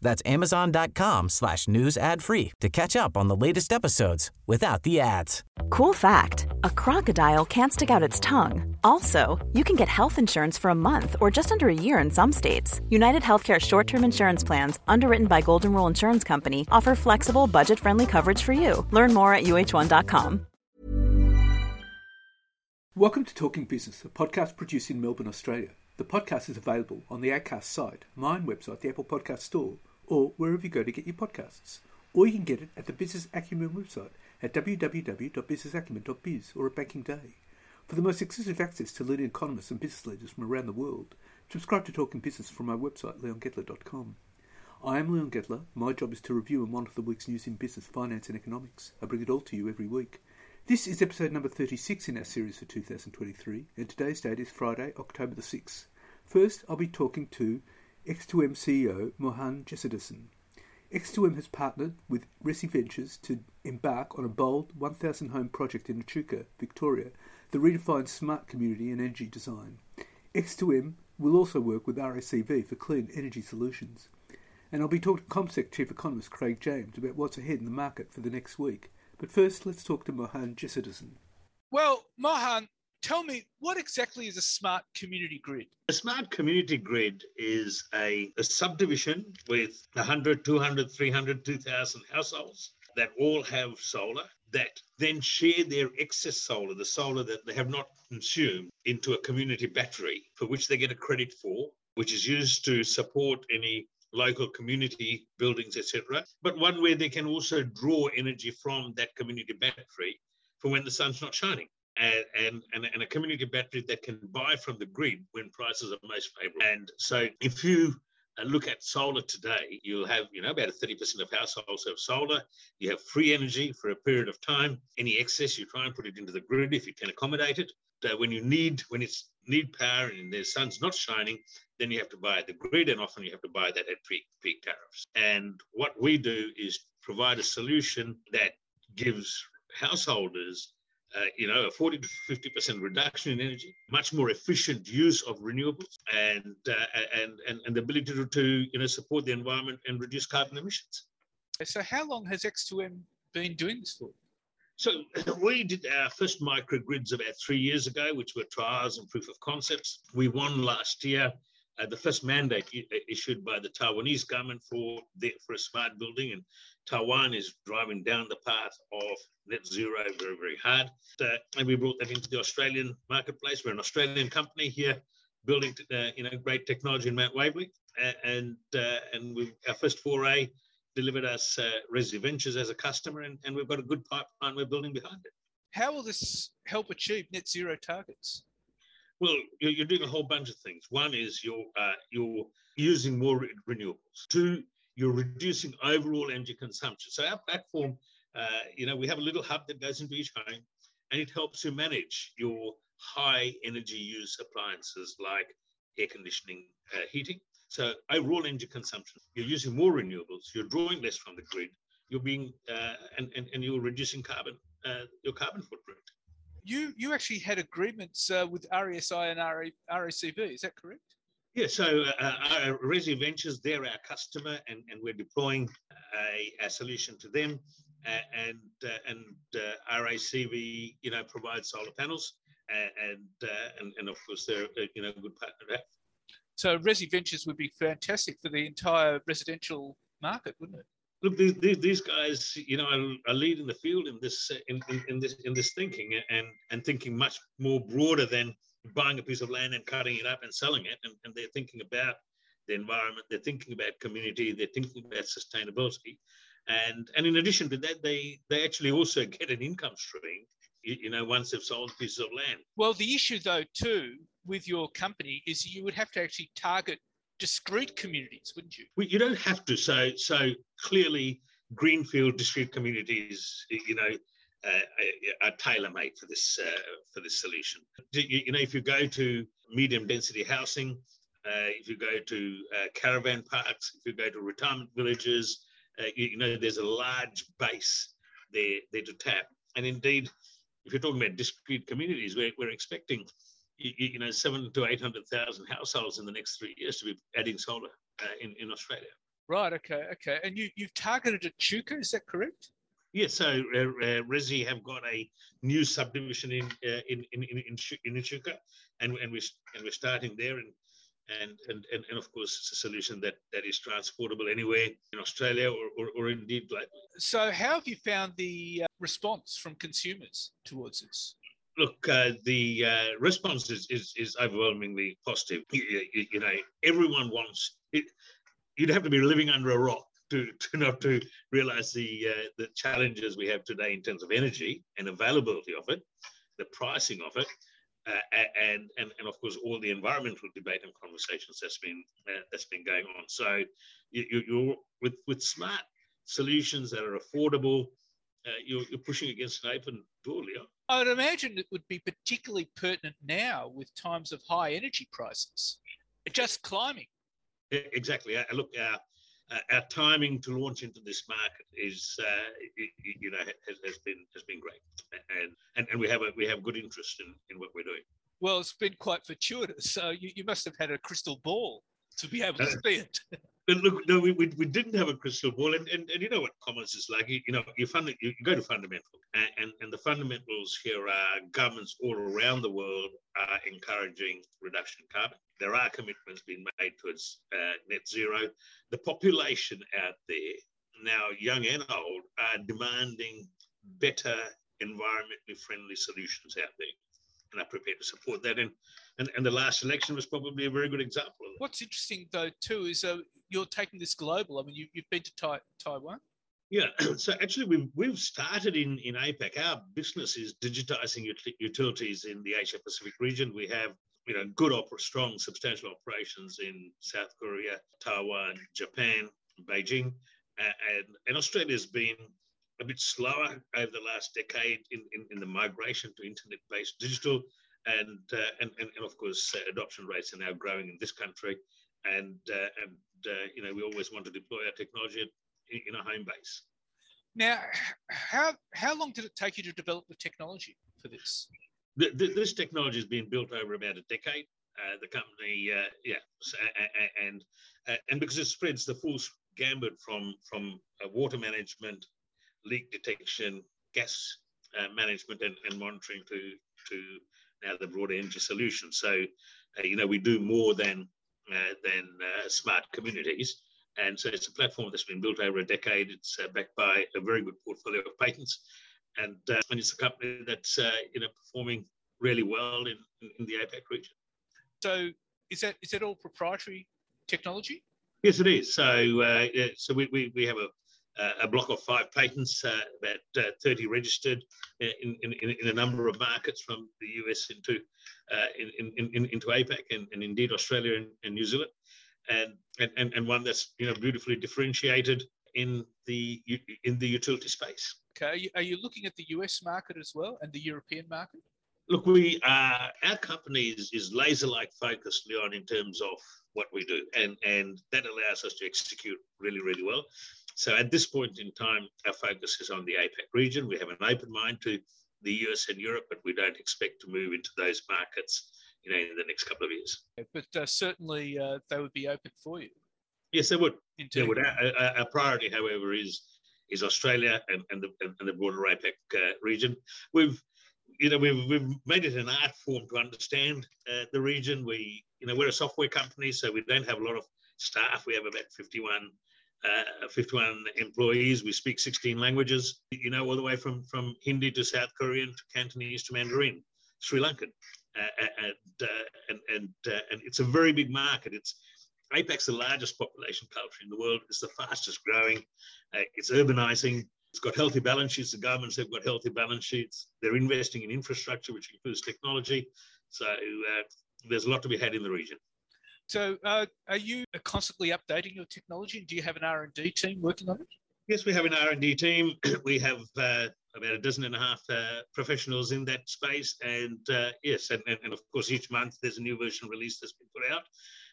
That's amazon.com slash news ad free to catch up on the latest episodes without the ads. Cool fact a crocodile can't stick out its tongue. Also, you can get health insurance for a month or just under a year in some states. United Healthcare short term insurance plans, underwritten by Golden Rule Insurance Company, offer flexible, budget friendly coverage for you. Learn more at uh1.com. Welcome to Talking Business, a podcast produced in Melbourne, Australia. The podcast is available on the ACAST site, my website, the Apple Podcast Store, or wherever you go to get your podcasts. Or you can get it at the Business Acumen website at www.businessacumen.biz or at Banking Day. For the most exclusive access to leading economists and business leaders from around the world, subscribe to Talking Business from my website, leongettler.com. I am Leon Gettler. My job is to review and monitor the week's news in business, finance, and economics. I bring it all to you every week. This is episode number 36 in our series for 2023, and today's date is Friday, October the 6th. First, I'll be talking to X2M CEO Mohan Jesudason. X2M has partnered with Resi Ventures to embark on a bold 1,000 home project in Echuca, Victoria, that redefines smart community and energy design. X2M will also work with RACV for clean energy solutions. And I'll be talking to CommSec Chief Economist Craig James about what's ahead in the market for the next week. But first, let's talk to Mohan Jesudason. Well, Mohan, tell me what exactly is a smart community grid? A smart community grid is a, a subdivision with 100, 200, 300, 2,000 households that all have solar that then share their excess solar, the solar that they have not consumed, into a community battery for which they get a credit for, which is used to support any local community buildings, etc. But one where they can also draw energy from that community battery for when the sun's not shining and, and, and a community battery that can buy from the grid when prices are most favorable. And so if you uh, look at solar today, you'll have, you know, about 30% of households have solar. You have free energy for a period of time. Any excess, you try and put it into the grid if you can accommodate it. So when you need, when it's need power and the sun's not shining, then you have to buy the grid, and often you have to buy that at peak, peak tariffs. And what we do is provide a solution that gives householders uh, you know, a 40 to 50% reduction in energy, much more efficient use of renewables, and, uh, and, and, and the ability to, to, you know, support the environment and reduce carbon emissions. So how long has X2M been doing this for? So we did our first microgrids about three years ago, which were trials and proof of concepts. We won last year uh, the first mandate issued by the Taiwanese government for the, for a smart building, and Taiwan is driving down the path of net zero very, very hard. Uh, and we brought that into the Australian marketplace. We're an Australian company here building, uh, you know, great technology in Mount Waverley. and uh, and we, our first foray delivered us uh, Resi Ventures as a customer, and, and we've got a good pipeline we're building behind it. How will this help achieve net zero targets? Well, you're, doing a whole bunch of things. One is you're uh, you're using more renewables. Two, you're reducing overall energy consumption. So our platform, uh, you know, we have a little hub that goes into each home, and it helps you manage your high energy use appliances like air conditioning, uh, heating. So overall energy consumption, you're using more renewables, you're drawing less from the grid, you're being uh, and, and and you're reducing carbon, uh, your carbon footprint. You you actually had agreements uh, with RESI and RACV, is that correct? Yeah, so uh, uh, Resi Ventures, they're our customer, and, and we're deploying a, a solution to them. Uh, and uh, and uh, RACV, you know, provides solar panels, and uh, and, and of course they're uh, you know good partner. So Resi Ventures would be fantastic for the entire residential market, wouldn't it? Look, these, these guys, you know, are, are leading the field in this in, in, in this in this thinking, and and thinking much more broader than buying a piece of land and cutting it up and selling it. And, and they're thinking about the environment, they're thinking about community, they're thinking about sustainability. And, and in addition to that, they, they actually also get an income stream, you, you know, once they've sold pieces of land. Well, the issue, though, too, with your company is you would have to actually target discrete communities, wouldn't you? Well, you don't have to. So, so clearly, greenfield discrete communities, you know, uh, are tailor-made for this uh, for this solution. You, you, know, if you go to medium density housing, uh, if you go to uh, caravan parks, if you go to retirement villages, uh, you, you, know, there's a large base there, there to tap. And indeed, if you're talking about discrete communities, we're, we're expecting, you, know, seven to 800,000 households in the next three years to be adding solar uh, in, in Australia. Right. Okay. Okay. And you, you've targeted Echuca, is that correct? Yes, so uh, uh, Resi have got a new subdivision in uh, in in in, in, in Echuca, and and we and we're starting there, and and and and, and of course it's a solution that that is transportable anywhere in Australia or, or, or indeed globally. So, how have you found the uh, response from consumers towards this? Look, uh, the uh, response is, is is overwhelmingly positive. You, you, you know, everyone wants it. You'd have to be living under a rock to, to not to realize the uh, the challenges we have today in terms of energy and availability of it, the pricing of it, uh, and, and and of course all the environmental debate and conversations that's been uh, that's been going on. So you, you're with with smart solutions that are affordable. Uh, you're, you're pushing against an open door, Leo. I would imagine it would be particularly pertinent now with times of high energy prices, just climbing. Exactly. Uh, look, our uh, our timing to launch into this market is, uh, you know, has, has, been has been great, and, and and we have a we have good interest in, in what we're doing. Well, it's been quite fortuitous. So you, you must have had a crystal ball to be able to uh, see it. look, no, we, we, we didn't have a crystal ball, and, and, and you know what commerce is like. You, you know, you fund you, go to fundamental, and, and, and the fundamentals here are governments all around the world are encouraging reduction in carbon. There are commitments being made towards uh, net zero. The population out there now, young and old, are demanding better environmentally friendly solutions out there and are prepared to support that. And, and, and the last election was probably a very good example of that. What's interesting, though, too, is uh, you're taking this global. I mean, you, you've been to tai- Taiwan. Yeah, so actually we've, we've started in, in APAC. Our business is digitizing utilities in the Asia Pacific region. We have you know good opera, strong, substantial operations in South Korea, Taiwan, Japan, Beijing, uh, and, and Australia's been a bit slower over the last decade in, in, in the migration to internet-based digital, and, uh, and, and, and of course uh, adoption rates are now growing in this country, and uh, and uh, you know we always want to deploy our technology in, in a home base. Now, how how long did it take you to develop the technology for this? The, the, this technology has been built over about a decade. Uh, the company, uh, yeah, and and because it spreads the full gambit from from water management leak detection, gas uh, management and, and, monitoring to, to now the broader energy solution. So, uh, you know, we do more than, uh, than uh, smart communities. And so it's a platform that's been built over a decade. It's uh, backed by a very good portfolio of patents. And, uh, and it's a company that's, you know, performing really well in, in, the APAC region. So is that, is that all proprietary technology? Yes, it is. So, so we, we, we have a a block of five patents, uh, about uh, 30 registered in, in, in, a number of markets from the US into in, in, into APAC and, and indeed Australia and, and New Zealand, and, and and one that's you know beautifully differentiated in the in the utility space. Okay, are you, are you looking at the US market as well and the European market? Look, we uh, our company is, is laser-like focused, Leon, in terms of what we do, and and that allows us to execute really, really well. So at this point in time, our focus is on the APAC region. We have an open mind to the US and Europe, but we don't expect to move into those markets, you know, in the next couple of years. But uh, certainly, uh, they would be open for you. Yes, they would. They would. Our, our, priority, however, is is Australia and, and the and the broader APAC uh, region. We've you know, we've, we've made it an art form to understand uh, the region. We, you know, we're a software company, so we don't have a lot of staff. We have about 51 uh, 51 employees. We speak 16 languages, you know, all the way from, from Hindi to South Korean to Cantonese to Mandarin, Sri Lankan. Uh, and, uh, and, and, uh, and it's a very big market. It's APAC's the largest population culture in the world. It's the fastest growing. Uh, it's urbanizing. It's got healthy balance sheets. The governments have got healthy balance sheets. They're investing in infrastructure, which includes technology. So uh, there's a lot to be had in the region. So, uh, are you constantly updating your technology? Do you have an R and D team working on it? Yes, we have an R and D team. We have uh, about a dozen and a half uh, professionals in that space, and uh, yes, and, and, and, of course, each month there's a new version release that's been put out,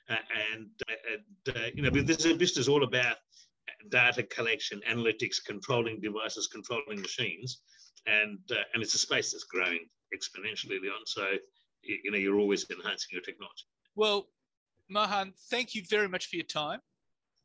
Uh, and, and uh, you know, this is, all about data collection, analytics, controlling devices, controlling machines, and uh, and it's a space that's growing exponentially, Leon. So you know, you're always enhancing your technology. Well, Mohan, thank you very much for your time.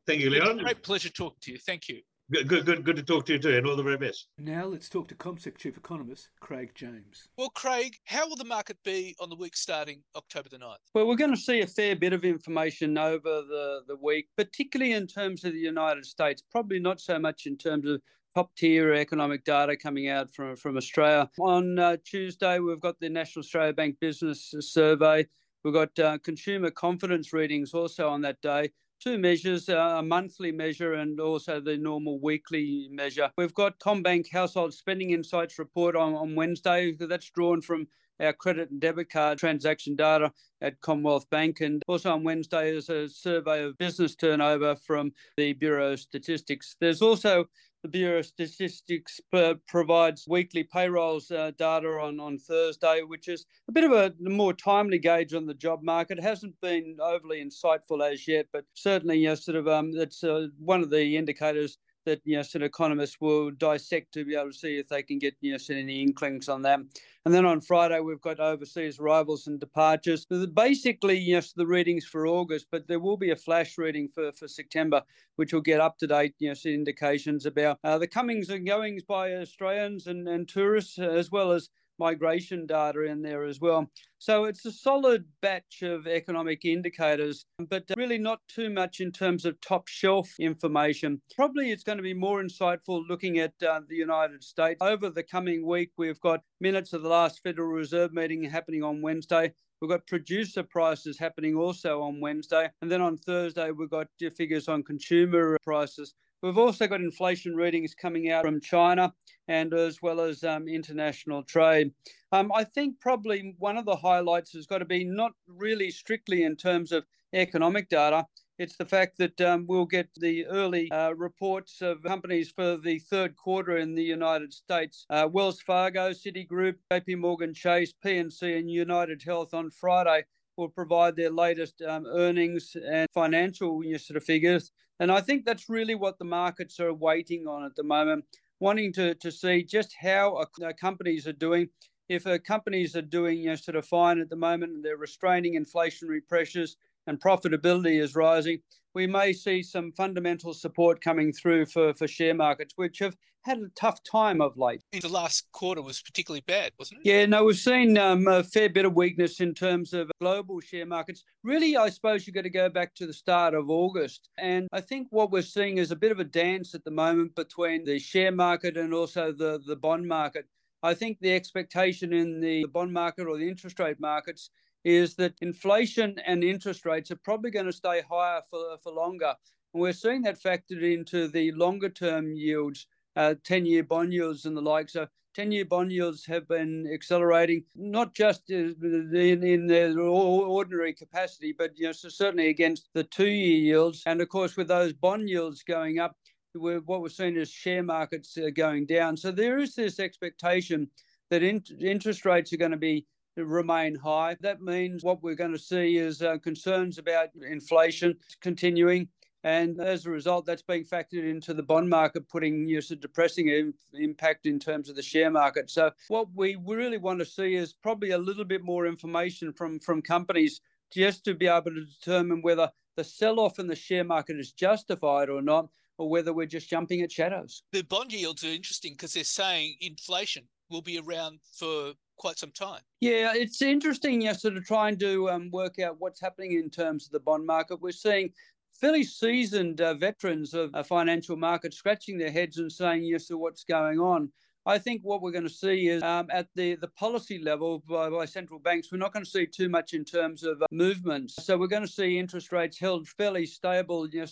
Thank you, Leon. great pleasure talking to you. Thank you. Good, good, good, good to talk to you too, and all the very best. Now let's talk to CommSec Chief Economist Craig James. Well, Craig, how will the market be on the week starting October the 9th? Well, we're going to see a fair bit of information over the, the week, particularly in terms of the United States, probably not so much in terms of top tier economic data coming out from, from Australia. On uh, Tuesday, we've got the National Australia Bank Business Survey. We've got uh, consumer confidence readings also on that day two measures, uh, a monthly measure and also the normal weekly measure. We've got CommBank Household Spending Insights report on, on Wednesday. That's drawn from our credit and debit card transaction data at Commonwealth Bank. And also on Wednesday is a survey of business turnover from the Bureau of Statistics. There's also the Bureau of Statistics provides weekly payrolls uh, data on, on Thursday, which is a bit of a more timely gauge on the job market. It hasn't been overly insightful as yet, but certainly, you know, sort of, um, it's uh, one of the indicators that you know sort of economists will dissect to be able to see if they can get you know any inklings on that. And then on Friday we've got overseas arrivals and departures. Basically, yes, the readings for August, but there will be a flash reading for, for September, which will get up to date, you know, indications about uh, the comings and goings by Australians and, and tourists, as well as migration data in there as well. So it's a solid batch of economic indicators, but really not too much in terms of top shelf information. Probably it's going to be more insightful looking at uh, the United States. Over the coming week, we've got minutes of the last Federal Reserve meeting happening on Wednesday. We've got producer prices happening also on Wednesday. And then on Thursday, we've got figures on consumer prices. We've also got inflation readings coming out from China and as well as um, international trade. Um, I think probably one of the highlights has got to be not really strictly in terms of economic data. It's the fact that um, we'll get the early uh, reports of companies for the third quarter in the United States. Uh, Wells Fargo, Citigroup, JP Morgan Chase, PNC, and United Health on Friday will provide their latest um, earnings and financial sort of figures. And I think that's really what the markets are waiting on at the moment, wanting to, to see just how a, companies are doing. If a companies are doing you know, sort of fine at the moment and they're restraining inflationary pressures and profitability is rising, we may see some fundamental support coming through for, for share markets, which have had a tough time of late. In the last quarter was particularly bad, wasn't it? Yeah, no, we've seen um, a fair bit of weakness in terms of global share markets. Really, I suppose you've got to go back to the start of August. And I think what we're seeing is a bit of a dance at the moment between the share market and also the, the bond market. I think the expectation in the bond market or the interest rate markets is that inflation and interest rates are probably going to stay higher for, for longer. And we're seeing that factored into the longer term yields, uh, 10 year bond yields and the like. So 10 year bond yields have been accelerating, not just in, in their ordinary capacity, but you know, so certainly against the two year yields. And of course, with those bond yields going up, we're, what we're seeing is share markets uh, going down. So there is this expectation that in, interest rates are going to be remain high. That means what we're going to see is uh, concerns about inflation continuing. And as a result, that's being factored into the bond market, putting you know, a depressing impact in terms of the share market. So, what we really want to see is probably a little bit more information from, from companies just to be able to determine whether the sell off in the share market is justified or not, or whether we're just jumping at shadows. The bond yields are interesting because they're saying inflation will be around for quite some time. Yeah, it's interesting, yes, sort of trying to um, work out what's happening in terms of the bond market. We're seeing fairly seasoned uh, veterans of a financial market scratching their heads and saying yes to what's going on. I think what we're going to see is um, at the, the policy level by, by, central banks, we're not going to see too much in terms of uh, movements. So we're going to see interest rates held fairly stable you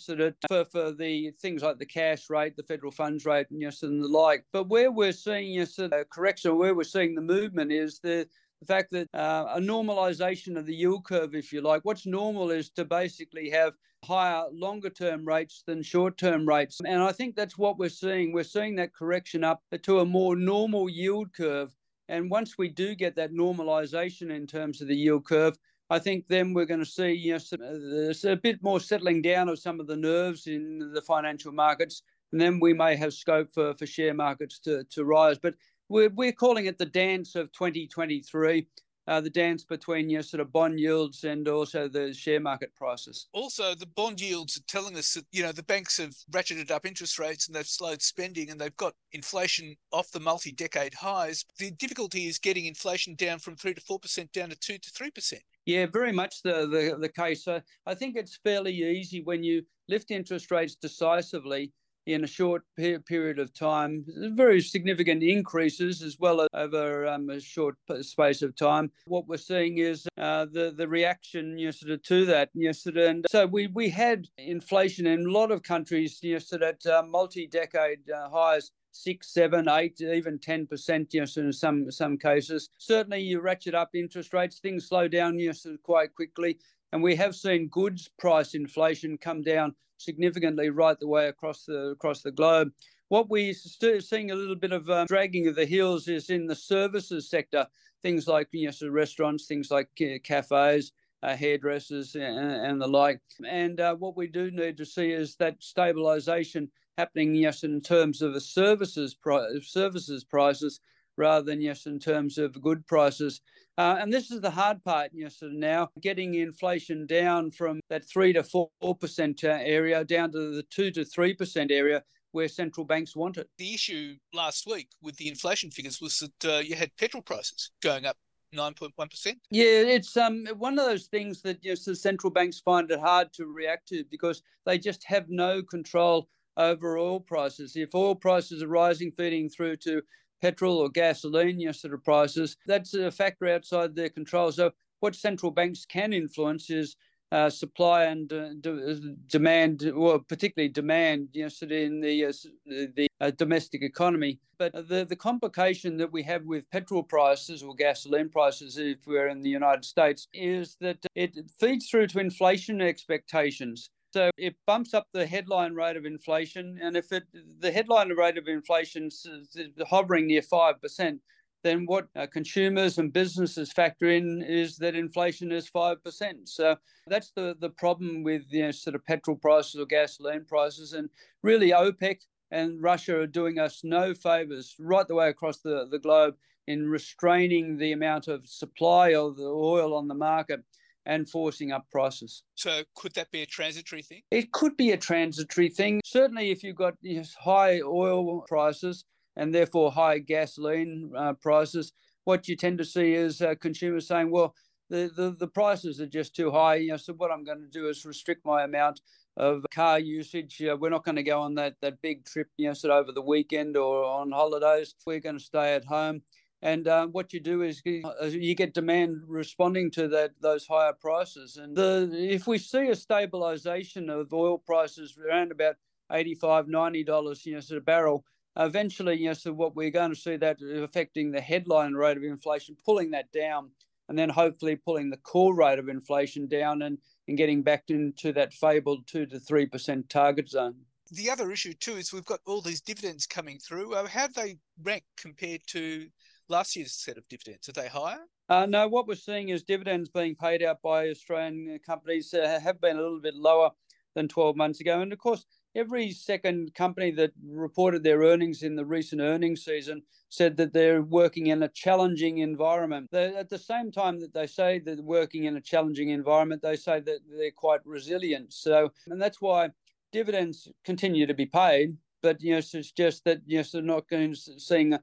for, for the things like the cash rate, the federal funds rate, and, know, and the like. But where we're seeing you know, a correction, where we're seeing the movement is the the fact that uh, a normalization of the yield curve, if you like, what's normal is to basically have higher longer term rates than short term rates. And I think that's what we're seeing. We're seeing that correction up to a more normal yield curve. And once we do get that normalization in terms of the yield curve, I think then we're going to see you know, some, uh, a bit more settling down of some of the nerves in the financial markets, and then we may have scope for, for share markets to, to rise. But we're, we're calling it the dance of 2023 uh, the dance between your sort of bond yields and also the share market prices. Also, the bond yields are telling us that you know the banks have ratcheted up interest rates and they've slowed spending and they've got inflation off the multi-decade highs. The difficulty is getting inflation down from three to four percent down to two to three percent. Yeah, very much the the, the case. Uh, I think it's fairly easy when you lift interest rates decisively in a short period of time, very significant increases as well as over um, a short space of time. What we're seeing is uh, the the reaction know, to that. Know, and so we we had inflation in a lot of countries of at uh, multi-decade uh, highs six, seven, eight, even ten percent. Yes, in some some cases. Certainly, you ratchet up interest rates, things slow down yes quite quickly, and we have seen goods price inflation come down significantly right the way across the across the globe. What we're seeing a little bit of um, dragging of the heels is in the services sector, things like you know, of restaurants, things like uh, cafes, uh, hairdressers, and, and, the like. And uh, what we do need to see is that stabilisation happening, yes, in terms of the services pri- services prices rather than yes in terms of good prices. Uh, and this is the hard part, yes, now getting inflation down from that three to four percent uh, area down to the two to three percent area where central banks want it. The issue last week with the inflation figures was that uh, you had petrol prices going up 9.1%. Yeah, it's um one of those things that yes, the central banks find it hard to react to because they just have no control over oil prices. If oil prices are rising, feeding through to petrol or gasoline you know, sort of prices. That's a factor outside their control. So what central banks can influence is uh, supply and uh, d- demand, well, particularly demand, you know, sort of in the uh, the uh, domestic economy. But the the complication that we have with petrol prices or gasoline prices, if we're in the United States, is that it feeds through to inflation expectations. So it bumps up the headline rate of inflation, and if it the headline rate of inflation is hovering near five percent, then what uh, consumers and businesses factor in is that inflation is five percent. So that's the the problem with you know sort of petrol prices or gasoline prices, and really OPEC and Russia are doing us no favors right the way across the, the globe in restraining the amount of supply of the oil on the market and forcing up prices. So, could that be a transitory thing? It could be a transitory thing. Certainly, if you've got high oil prices and therefore high gasoline uh, prices, what you tend to see is uh, consumers saying, well, the, the, the prices are just too high. You know, so what I'm going to do is restrict my amount of car usage. Uh, we're not going to go on that, that big trip, you know, sort of over the weekend or on holidays. We're going to stay at home. And uh, what you do is you, uh, get demand responding to that those higher prices. And the, if we see a stabilization of oil prices around about 85 $90 you know, sort of barrel, eventually, you know, so what we're going to see that affecting the headline rate of inflation, pulling that down, and then hopefully pulling the core rate of inflation down and, and getting back into that fabled 2 to 3% target zone. The other issue, too, is we've got all these dividends coming through. Uh, how do they rank compared to last year's set of dividends? Are they higher? Uh, no, what we're seeing is dividends being paid out by Australian companies uh, have been a little bit lower than 12 months ago. And of course, every second company that reported their earnings in the recent earnings season said that they're working in a challenging environment. They're, at the same time that they say they're working in a challenging environment, they say that they're quite resilient. So, and that's why dividends continue to be paid. But you know, it's just that you know, they're not going to seeing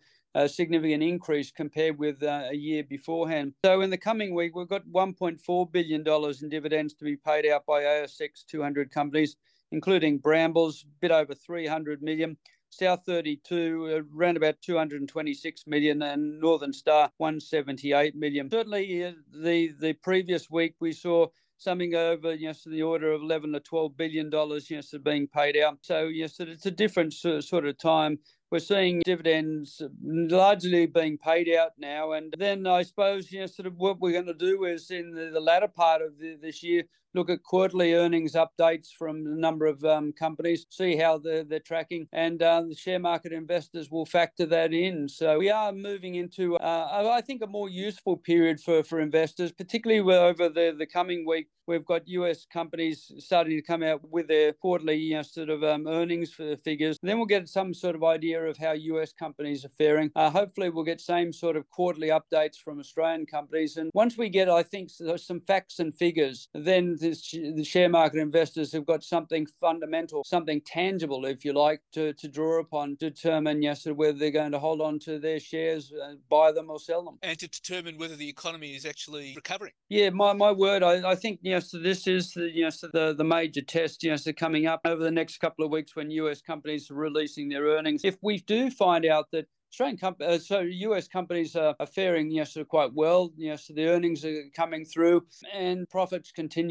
significant increase compared with uh, a year beforehand. So in the coming week, we've got $1.4 billion in dividends to be paid out by ASX 200 companies, including Brambles, a bit over 300 million. South 32 uh, around about 226 million and Northern Star 178 million. Certainly, uh, the the previous week we saw something over yes in the order of 11 to 12 billion dollars yes being paid out so yes it's a different sort of time we're seeing dividends largely being paid out now. And then I suppose, you know, sort of what we're going to do is in the, the latter part of the, this year, look at quarterly earnings updates from a number of um, companies, see how they're, they're tracking, and uh, the share market investors will factor that in. So we are moving into, uh, I think, a more useful period for, for investors, particularly over the, the coming week. We've got US companies starting to come out with their quarterly you know, sort of um, earnings for figures. Then we'll get some sort of idea of how US companies are faring. Uh, hopefully, we'll get same sort of quarterly updates from Australian companies. And once we get, I think, some facts and figures, then the share market investors have got something fundamental, something tangible, if you like, to, to draw upon, to determine yes, whether they're going to hold on to their shares, uh, buy them or sell them. And to determine whether the economy is actually recovering. Yeah, my, my word, I, I think yes, this is the, yes, the, the major test yes, coming up over the next couple of weeks when US companies are releasing their earnings. If we do find out that Australian companies, uh, so US companies are, are faring yes, quite well. Yes, the earnings are coming through and profits continue.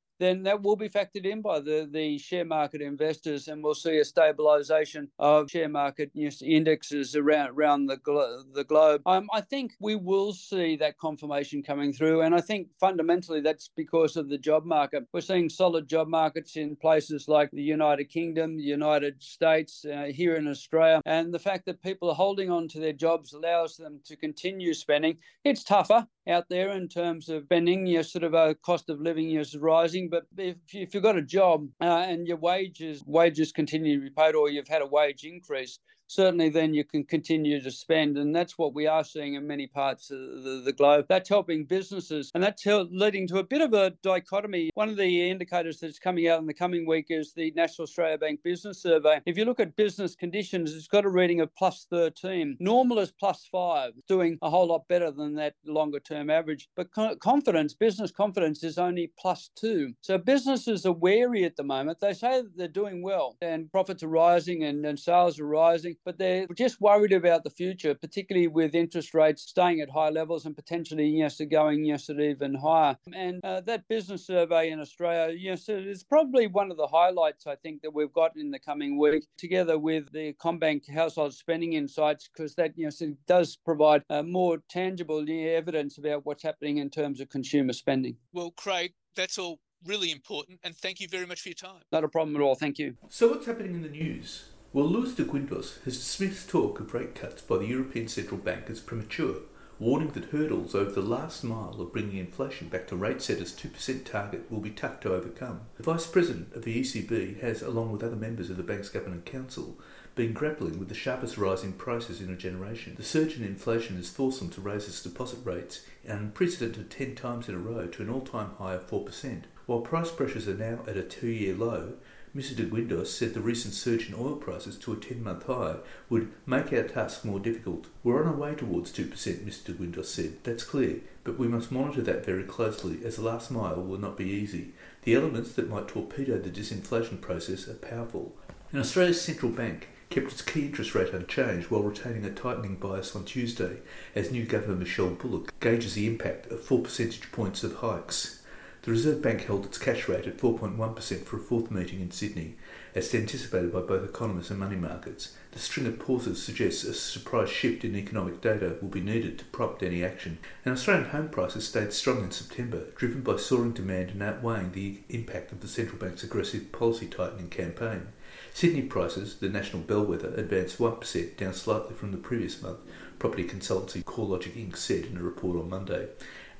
then that will be factored in by the, the share market investors, and we'll see a stabilisation of share market indexes around around the glo- the globe. Um, I think we will see that confirmation coming through, and I think fundamentally that's because of the job market. We're seeing solid job markets in places like the United Kingdom, the United States, uh, here in Australia, and the fact that people are holding on to their jobs allows them to continue spending. It's tougher out there in terms of spending. Your sort of a cost of living is rising, but if, if you've got a job uh, and your wages wages continue to be paid, or you've had a wage increase, certainly then you can continue to spend. And that's what we are seeing in many parts of the, the globe. That's helping businesses and that's leading to a bit of a dichotomy. One of the indicators that's coming out in the coming week is the National Australia Bank Business Survey. If you look at business conditions, it's got a reading of plus 13. Normal is plus five, doing a whole lot better than that longer term average. But confidence, business confidence is only plus two. So businesses are wary at the moment. They say that they're doing well and profits are rising and, and sales are rising but they're just worried about the future, particularly with interest rates staying at high levels and potentially yes, going yes, even higher. And uh, that business survey in Australia, yes, it's probably one of the highlights I think that we've got in the coming week, together with the CommBank household spending insights, because that yes, it does provide uh, more tangible evidence about what's happening in terms of consumer spending. Well, Craig, that's all really important. And thank you very much for your time. Not a problem at all. Thank you. So, what's happening in the news? Well, Luis de Guindos has dismissed talk of rate cuts by the European Central Bank as premature, warning that hurdles over the last mile of bringing inflation back to rate setters' 2% target will be tough to overcome. The Vice President of the ECB has, along with other members of the bank's governing Council, been grappling with the sharpest rise in prices in a generation. The surge in inflation has forced them to raise its deposit rates an unprecedented 10 times in a row to an all-time high of 4%. While price pressures are now at a two-year low, Mr. de Guindos said the recent surge in oil prices to a 10 month high would make our task more difficult. We're on our way towards 2%, Mr. de Guindos said. That's clear, but we must monitor that very closely as the last mile will not be easy. The elements that might torpedo the disinflation process are powerful. And Australia's central bank kept its key interest rate unchanged while retaining a tightening bias on Tuesday as new Governor Michelle Bullock gauges the impact of 4 percentage points of hikes. The Reserve Bank held its cash rate at 4.1% for a fourth meeting in Sydney, as anticipated by both economists and money markets. The string of pauses suggests a surprise shift in economic data will be needed to prompt any action. And Australian home prices stayed strong in September, driven by soaring demand and outweighing the impact of the central bank's aggressive policy tightening campaign. Sydney prices, the national bellwether, advanced 1%, down slightly from the previous month, property consultancy CoreLogic Inc. said in a report on Monday.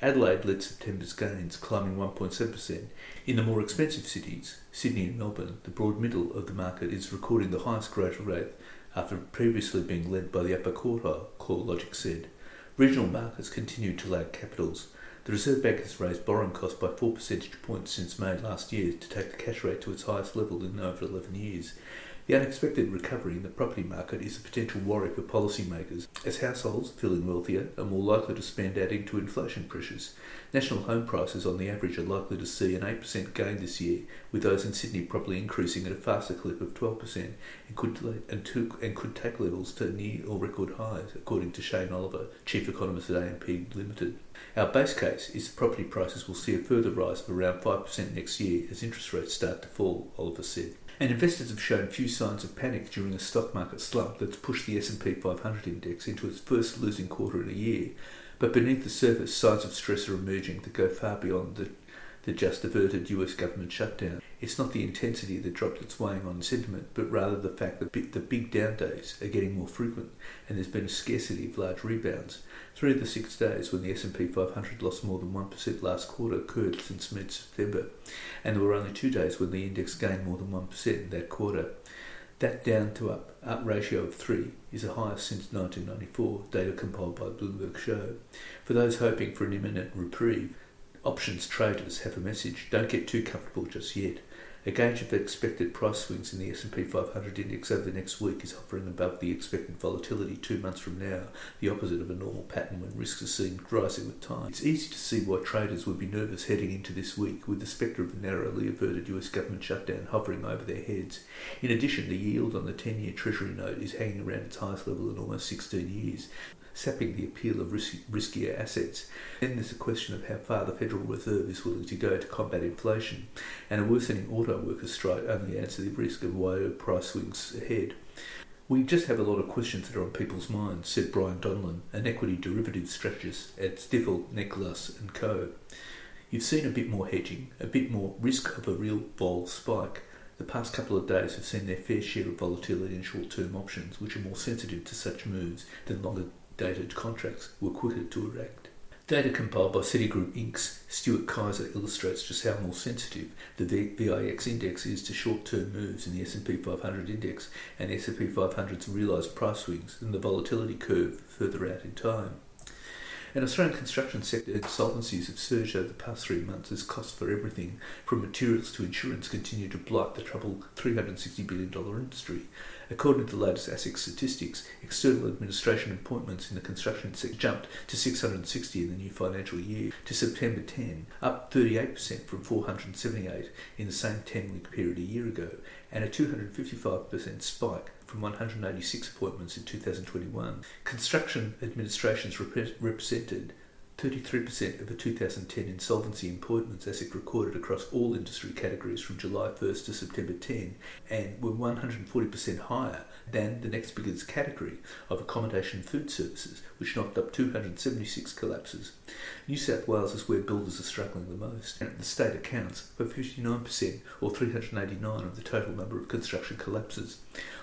Adelaide led September's gains, climbing 1.7%. In the more expensive cities, Sydney and Melbourne, the broad middle of the market is recording the highest growth rate after previously being led by the upper quartile, CoreLogic said. Regional markets continue to lag capitals. The Reserve Bank has raised borrowing costs by 4 percentage points since May last year to take the cash rate to its highest level in over 11 years. The unexpected recovery in the property market is a potential worry for policymakers, as households, feeling wealthier, are more likely to spend adding to inflation pressures. National home prices on the average are likely to see an 8% gain this year, with those in Sydney probably increasing at a faster clip of 12% and could, and, and could take levels to near or record highs, according to Shane Oliver, Chief Economist at AMP Limited. Our base case is that property prices will see a further rise of around 5% next year as interest rates start to fall, Oliver said and investors have shown few signs of panic during a stock market slump that's pushed the S&P 500 index into its first losing quarter in a year. But beneath the surface, signs of stress are emerging that go far beyond the, the just averted US government shutdown. It's not the intensity that dropped that's weighing on sentiment, but rather the fact that the big down days are getting more frequent, and there's been a scarcity of large rebounds. Three of the six days when the S&P 500 lost more than 1% last quarter occurred since mid-September, and there were only two days when the index gained more than 1% in that quarter. That down to up, up ratio of 3 is the highest since 1994, data compiled by Bloomberg show. For those hoping for an imminent reprieve, options traders have a message. Don't get too comfortable just yet. A gauge of the expected price swings in the S&P 500 index over the next week is hovering above the expected volatility two months from now, the opposite of a normal pattern when risks are seen rising with time. It's easy to see why traders would be nervous heading into this week with the spectre of a narrowly averted US government shutdown hovering over their heads. In addition, the yield on the 10-year Treasury note is hanging around its highest level in almost 16 years, sapping the appeal of riskier assets. Then there's a question of how far the Federal Reserve is willing to go to combat inflation, and a worsening auto workers' strike only adds to the risk of wider price swings ahead. We just have a lot of questions that are on people's minds, said Brian Donlan, an equity derivative strategist at Stifel, Nicolaus and Co. You've seen a bit more hedging, a bit more risk of a real vol spike. The past couple of days have seen their fair share of volatility in short-term options, which are more sensitive to such moves than longer dated contracts were quicker to erect. Data compiled by Citigroup Inc.'s Stuart Kaiser illustrates just how more sensitive the VIX index is to short-term moves in the S&P 500 index and S&P 500's realised price swings than the volatility curve further out in time. An Australian construction sector insolvencies have surged over the past three months as costs for everything, from materials to insurance, continue to blight the troubled $360 billion industry. According to the latest ASIC statistics, external administration appointments in the construction sector jumped to 660 in the new financial year to September 10, up 38% from 478 in the same 10 week period a year ago, and a 255% spike from 186 appointments in 2021. Construction administrations rep- represented 33% of the 2010 insolvency appointments ASIC recorded across all industry categories from July 1st to September 10 and were 140% higher than the next biggest category of accommodation food services, which knocked up 276 collapses. New South Wales is where builders are struggling the most, and the state accounts for 59% or 389 of the total number of construction collapses.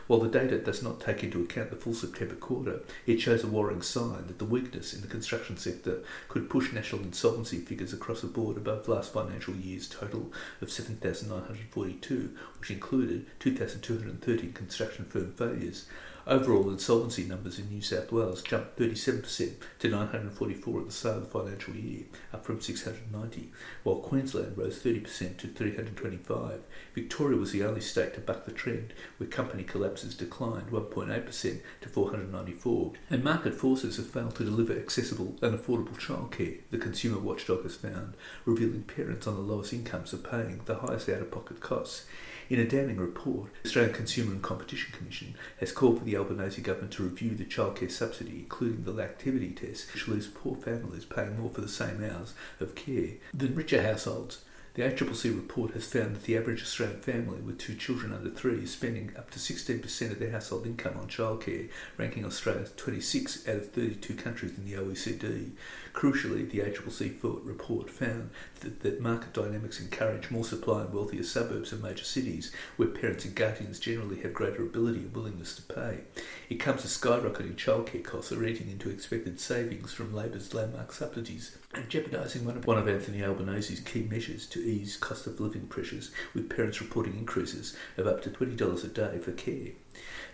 While the data does not take into account the full September quarter, it shows a worrying sign that the weakness in the construction sector could push national insolvency figures across the board above last financial year's total of 7,942, which included 2,230 construction firm failures. Overall insolvency numbers in New South Wales jumped 37% to 944 at the start of the financial year, up from 690, while Queensland rose 30% to 325. Victoria was the only state to buck the trend, where company collapses declined 1.8% to 494. And market forces have failed to deliver accessible and affordable childcare, the consumer watchdog has found, revealing parents on the lowest incomes are paying the highest out-of-pocket costs. In a damning report, the Australian Consumer and Competition Commission has called for the Albanese government to review the childcare subsidy, including the activity test, which leaves poor families paying more for the same hours of care than richer households. The ACCC report has found that the average Australian family with two children under three is spending up to 16% of their household income on childcare, ranking Australia 26 out of 32 countries in the OECD. Crucially, the ACCC report found that, that market dynamics encourage more supply in wealthier suburbs of major cities, where parents and guardians generally have greater ability and willingness to pay. It comes as skyrocketing childcare costs are eating into expected savings from Labor's landmark subsidies and jeopardising one of, one of Anthony Albanese's key measures to ease cost of living pressures, with parents reporting increases of up to $20 a day for care.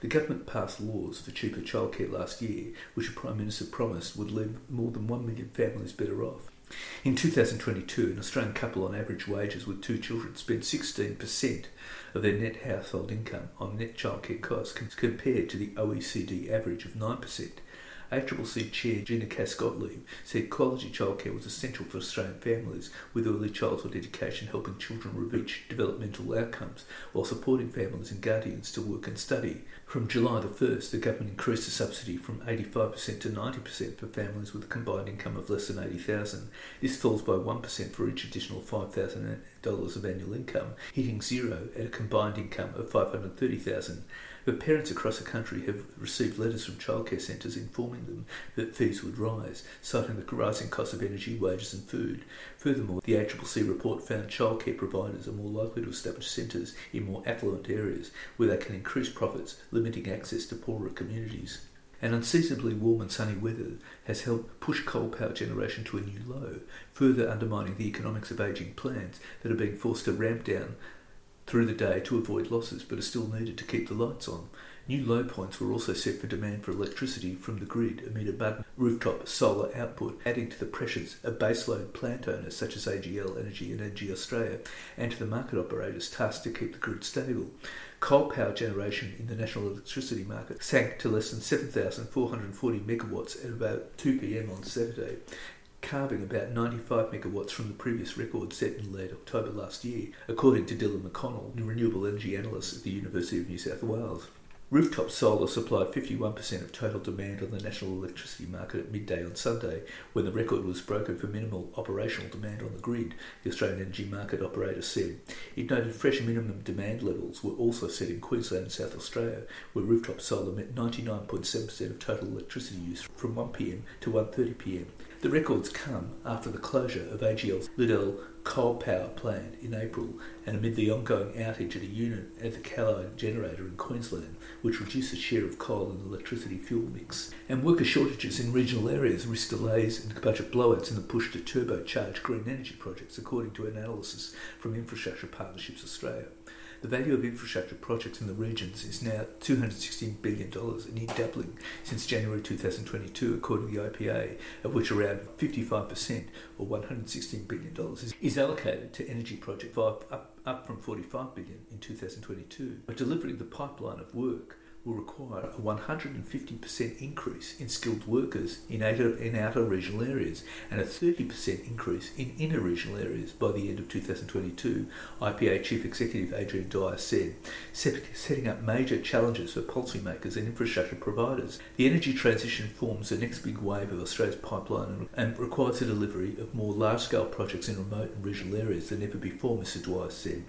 The government passed laws for cheaper childcare last year, which the Prime Minister promised would leave more than 1 million families better off. In 2022, an Australian couple on average wages with two children spent 16% of their net household income on net childcare costs compared to the OECD average of 9%. ACCC Chair Gina Cass-Gottlieb said quality childcare was essential for Australian families, with early childhood education helping children reach developmental outcomes while supporting families and guardians to work and study. From July the 1st, the government increased the subsidy from 85% to 90% for families with a combined income of less than 80000 This falls by 1% for each additional $5,000 of annual income, hitting zero at a combined income of 530000 but parents across the country have received letters from childcare centres informing them that fees would rise, citing the rising cost of energy, wages and food. Furthermore, the ACCC report found childcare providers are more likely to establish centres in more affluent areas where they can increase profits, limiting access to poorer communities. And unseasonably warm and sunny weather has helped push coal power generation to a new low, further undermining the economics of ageing plants that are being forced to ramp down through the day to avoid losses but are still needed to keep the lights on. New low points were also set for demand for electricity from the grid amid abundant rooftop solar output, adding to the pressures of baseload plant owners such as AGL Energy and Energy Australia, and to the market operators tasked to keep the grid stable. Coal power generation in the national electricity market sank to less than 7,440 megawatts at about 2 pm on Saturday, carving about 95 megawatts from the previous record set in late October last year, according to Dylan McConnell, renewable energy analyst at the University of New South Wales. Rooftop solar supplied 51% of total demand on the national electricity market at midday on Sunday, when the record was broken for minimal operational demand on the grid, the Australian Energy Market Operator said. It noted fresh minimum demand levels were also set in Queensland and South Australia, where rooftop solar met 99.7% of total electricity use from 1pm to 1.30pm. The records come after the closure of AGL's Liddell coal power plant in April and amid the ongoing outage at a unit at the Callide generator in Queensland, which reduced the share of coal in the electricity fuel mix. And worker shortages in regional areas risk delays and budget blowouts in the push to turbocharge green energy projects, according to analysis from Infrastructure Partnerships Australia. The value of infrastructure projects in the regions is now $216 billion, a near doubling since January 2022, according to the IPA, of which around 55%, or $116 billion, is allocated to energy projects, up, up from 45 billion in 2022. But delivering the pipeline of work will require a 150% increase in skilled workers in outer, in outer regional areas and a 30% increase in inner regional areas by the end of 2022, IPA Chief Executive Adrian Dwyer said, setting up major challenges for policymakers and infrastructure providers. The energy transition forms the next big wave of Australia's pipeline and requires the delivery of more large-scale projects in remote and regional areas than ever before, Mr Dwyer said.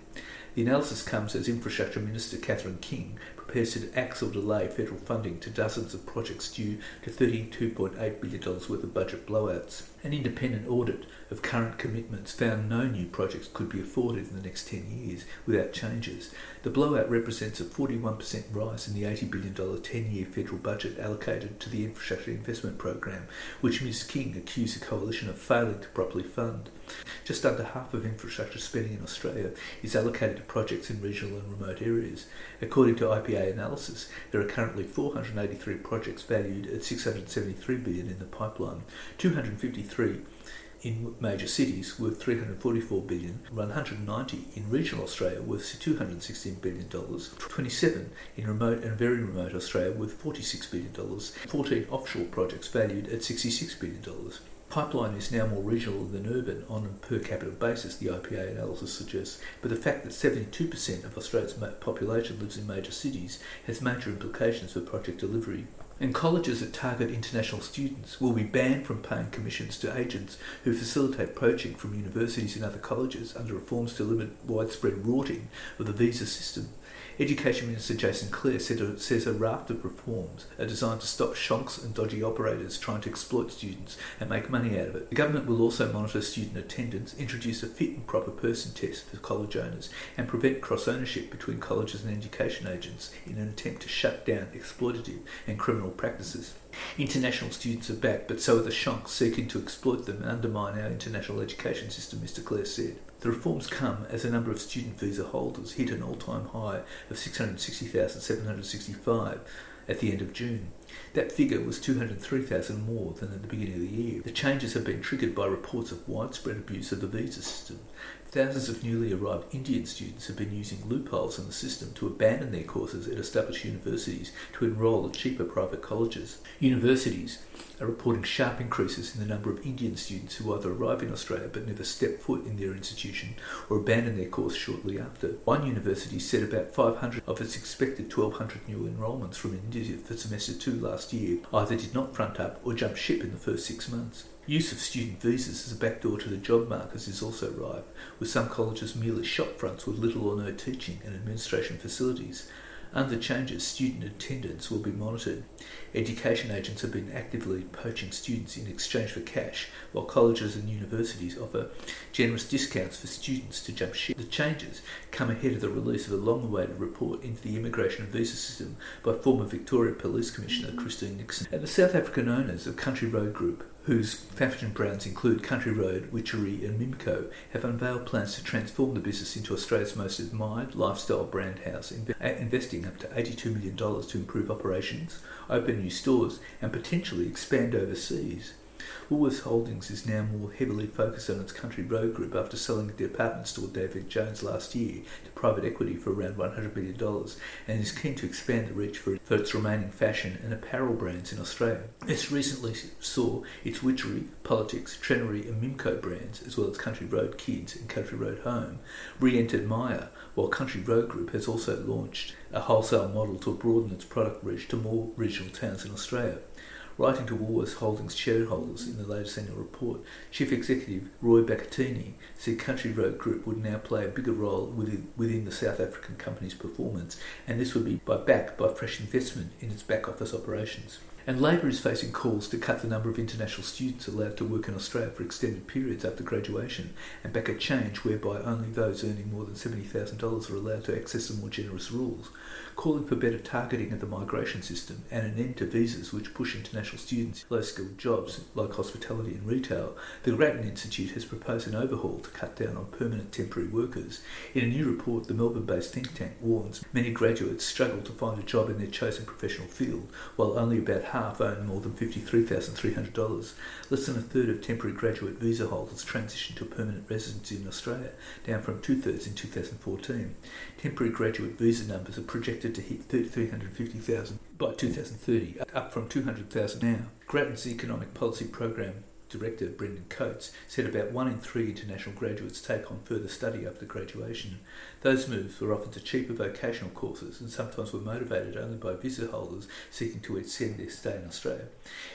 The analysis comes as Infrastructure Minister Catherine King to axe or delay federal funding to dozens of projects due to $32.8 billion worth of budget blowouts. An independent audit of current commitments found no new projects could be afforded in the next 10 years without changes. The blowout represents a 41% rise in the $80 billion 10 year federal budget allocated to the Infrastructure Investment Program, which Ms King accused the coalition of failing to properly fund. Just under half of infrastructure spending in Australia is allocated to projects in regional and remote areas. According to IPA analysis, there are currently 483 projects valued at 673 billion in the pipeline, 253 in major cities worth 344 billion, 190 in regional Australia worth 216 billion dollars, 27 in remote and very remote Australia worth 46 billion dollars, 14 offshore projects valued at 66 billion dollars. Pipeline is now more regional than urban on a per capita basis, the IPA analysis suggests, but the fact that 72% of Australia's population lives in major cities has major implications for project delivery And colleges that target international students will be banned from paying commissions to agents who facilitate poaching from universities and other colleges under reforms to limit widespread rorting of the visa system. Education Minister Jason Clare said, says a raft of reforms are designed to stop shonks and dodgy operators trying to exploit students and make money out of it. The government will also monitor student attendance, introduce a fit and proper person test for college owners, and prevent cross ownership between colleges and education agents in an attempt to shut down exploitative and criminal practices. International students are back, but so are the shonks seeking to exploit them and undermine our international education system, Mr. Clare said. The reforms come as the number of student visa holders hit an all-time high of 660,765 at the end of June. That figure was 203,000 more than at the beginning of the year. The changes have been triggered by reports of widespread abuse of the visa system. Thousands of newly arrived Indian students have been using loopholes in the system to abandon their courses at established universities to enrol at cheaper private colleges. Universities are reporting sharp increases in the number of Indian students who either arrive in Australia but never step foot in their institution or abandon their course shortly after. One university said about 500 of its expected 1,200 new enrolments from India for semester two last year either did not front up or jump ship in the first six months. Use of student visas as a backdoor to the job markets is also rife, with some colleges merely shop fronts with little or no teaching and administration facilities. Under changes, student attendance will be monitored. Education agents have been actively poaching students in exchange for cash, while colleges and universities offer generous discounts for students to jump ship. The changes come ahead of the release of a long awaited report into the immigration and visa system by former Victoria Police Commissioner Christine Nixon. And the South African owners of Country Road Group whose fashion brands include Country Road, Witchery, and Mimco, have unveiled plans to transform the business into Australia's most admired lifestyle brand house, uh, investing up to $82 million to improve operations, open new stores, and potentially expand overseas. Woolworths Holdings is now more heavily focused on its Country Road Group after selling the department store David Jones last year to private equity for around $100 million and is keen to expand the reach for, for its remaining fashion and apparel brands in Australia. It recently saw its Witchery, Politix, Trenery and Mimco brands, as well as Country Road Kids and Country Road Home, re-entered Myer, while Country Road Group has also launched a wholesale model to broaden its product reach to more regional towns in Australia. Writing to Woolworths Holdings shareholders in the latest annual report, Chief Executive Roy Bagattini said Country Road Group would now play a bigger role within, within the South African company's performance, and this would be by backed by fresh investment in its back office operations. And Labor is facing calls to cut the number of international students allowed to work in Australia for extended periods after graduation and back a change whereby only those earning more than $70,000 are allowed to access the more generous rules calling for better targeting of the migration system and an end to visas which push international students low skilled jobs like hospitality and retail, the Grattan Institute has proposed an overhaul to cut down on permanent temporary workers. In a new report, the Melbourne based think tank warns many graduates struggle to find a job in their chosen professional field, while only about half earn more than $53,300. Less than a third of temporary graduate visa holders transition to permanent residency in Australia, down from two thirds in 2014. Temporary graduate visa numbers are projected to hit 350,000 by 2030, up from 200,000 now. Grattan's economic policy program director Brendan Coates said about one in three international graduates take on further study after graduation. Those moves were often to cheaper vocational courses and sometimes were motivated only by visa holders seeking to extend their stay in Australia.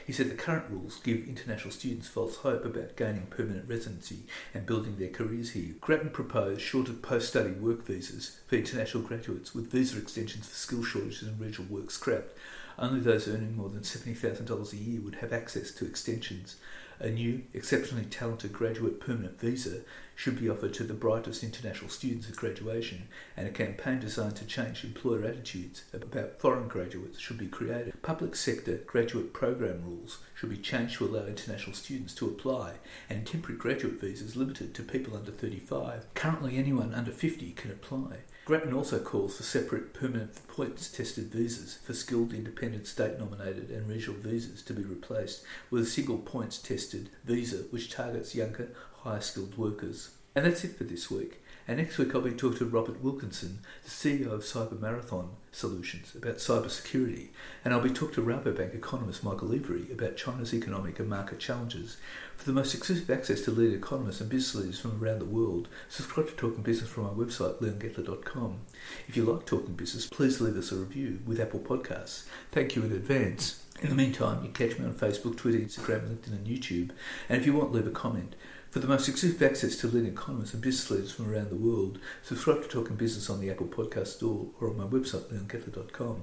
He said the current rules give international students false hope about gaining permanent residency and building their careers here. Grattan proposed shorter post-study work visas for international graduates with visa extensions for skill shortages and regional work scrapped. Only those earning more than $70,000 a year would have access to extensions. A new, exceptionally talented graduate permanent visa should be offered to the brightest international students at graduation, and a campaign designed to change employer attitudes about foreign graduates should be created. Public sector graduate program rules should be changed to allow international students to apply, and temporary graduate visas limited to people under 35. Currently, anyone under 50 can apply. Grattan also calls for separate permanent points tested visas for skilled independent state nominated and regional visas to be replaced with a single points tested visa which targets younger, higher skilled workers. And that's it for this week. And next week I'll be talking to Robert Wilkinson, the CEO of Cyber Marathon Solutions, about cybersecurity. And I'll be talking to Rabobank economist Michael Every about China's economic and market challenges. For the most exclusive access to leading economists and business leaders from around the world, subscribe to Talking Business from our website, leongettler.com. If you like Talking Business, please leave us a review with Apple Podcasts. Thank you in advance. In the meantime, you can catch me on Facebook, Twitter, Instagram, LinkedIn, and YouTube. And if you want, leave a comment. For the most exclusive access to leading economists and business leaders from around the world, subscribe to Talking Business on the Apple Podcast Store or on my website, leongettler.com.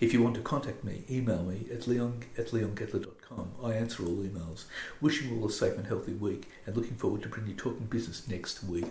If you want to contact me, email me at leon at leongettler.com. I answer all emails. Wishing you all a safe and healthy week and looking forward to bringing you Talking Business next week.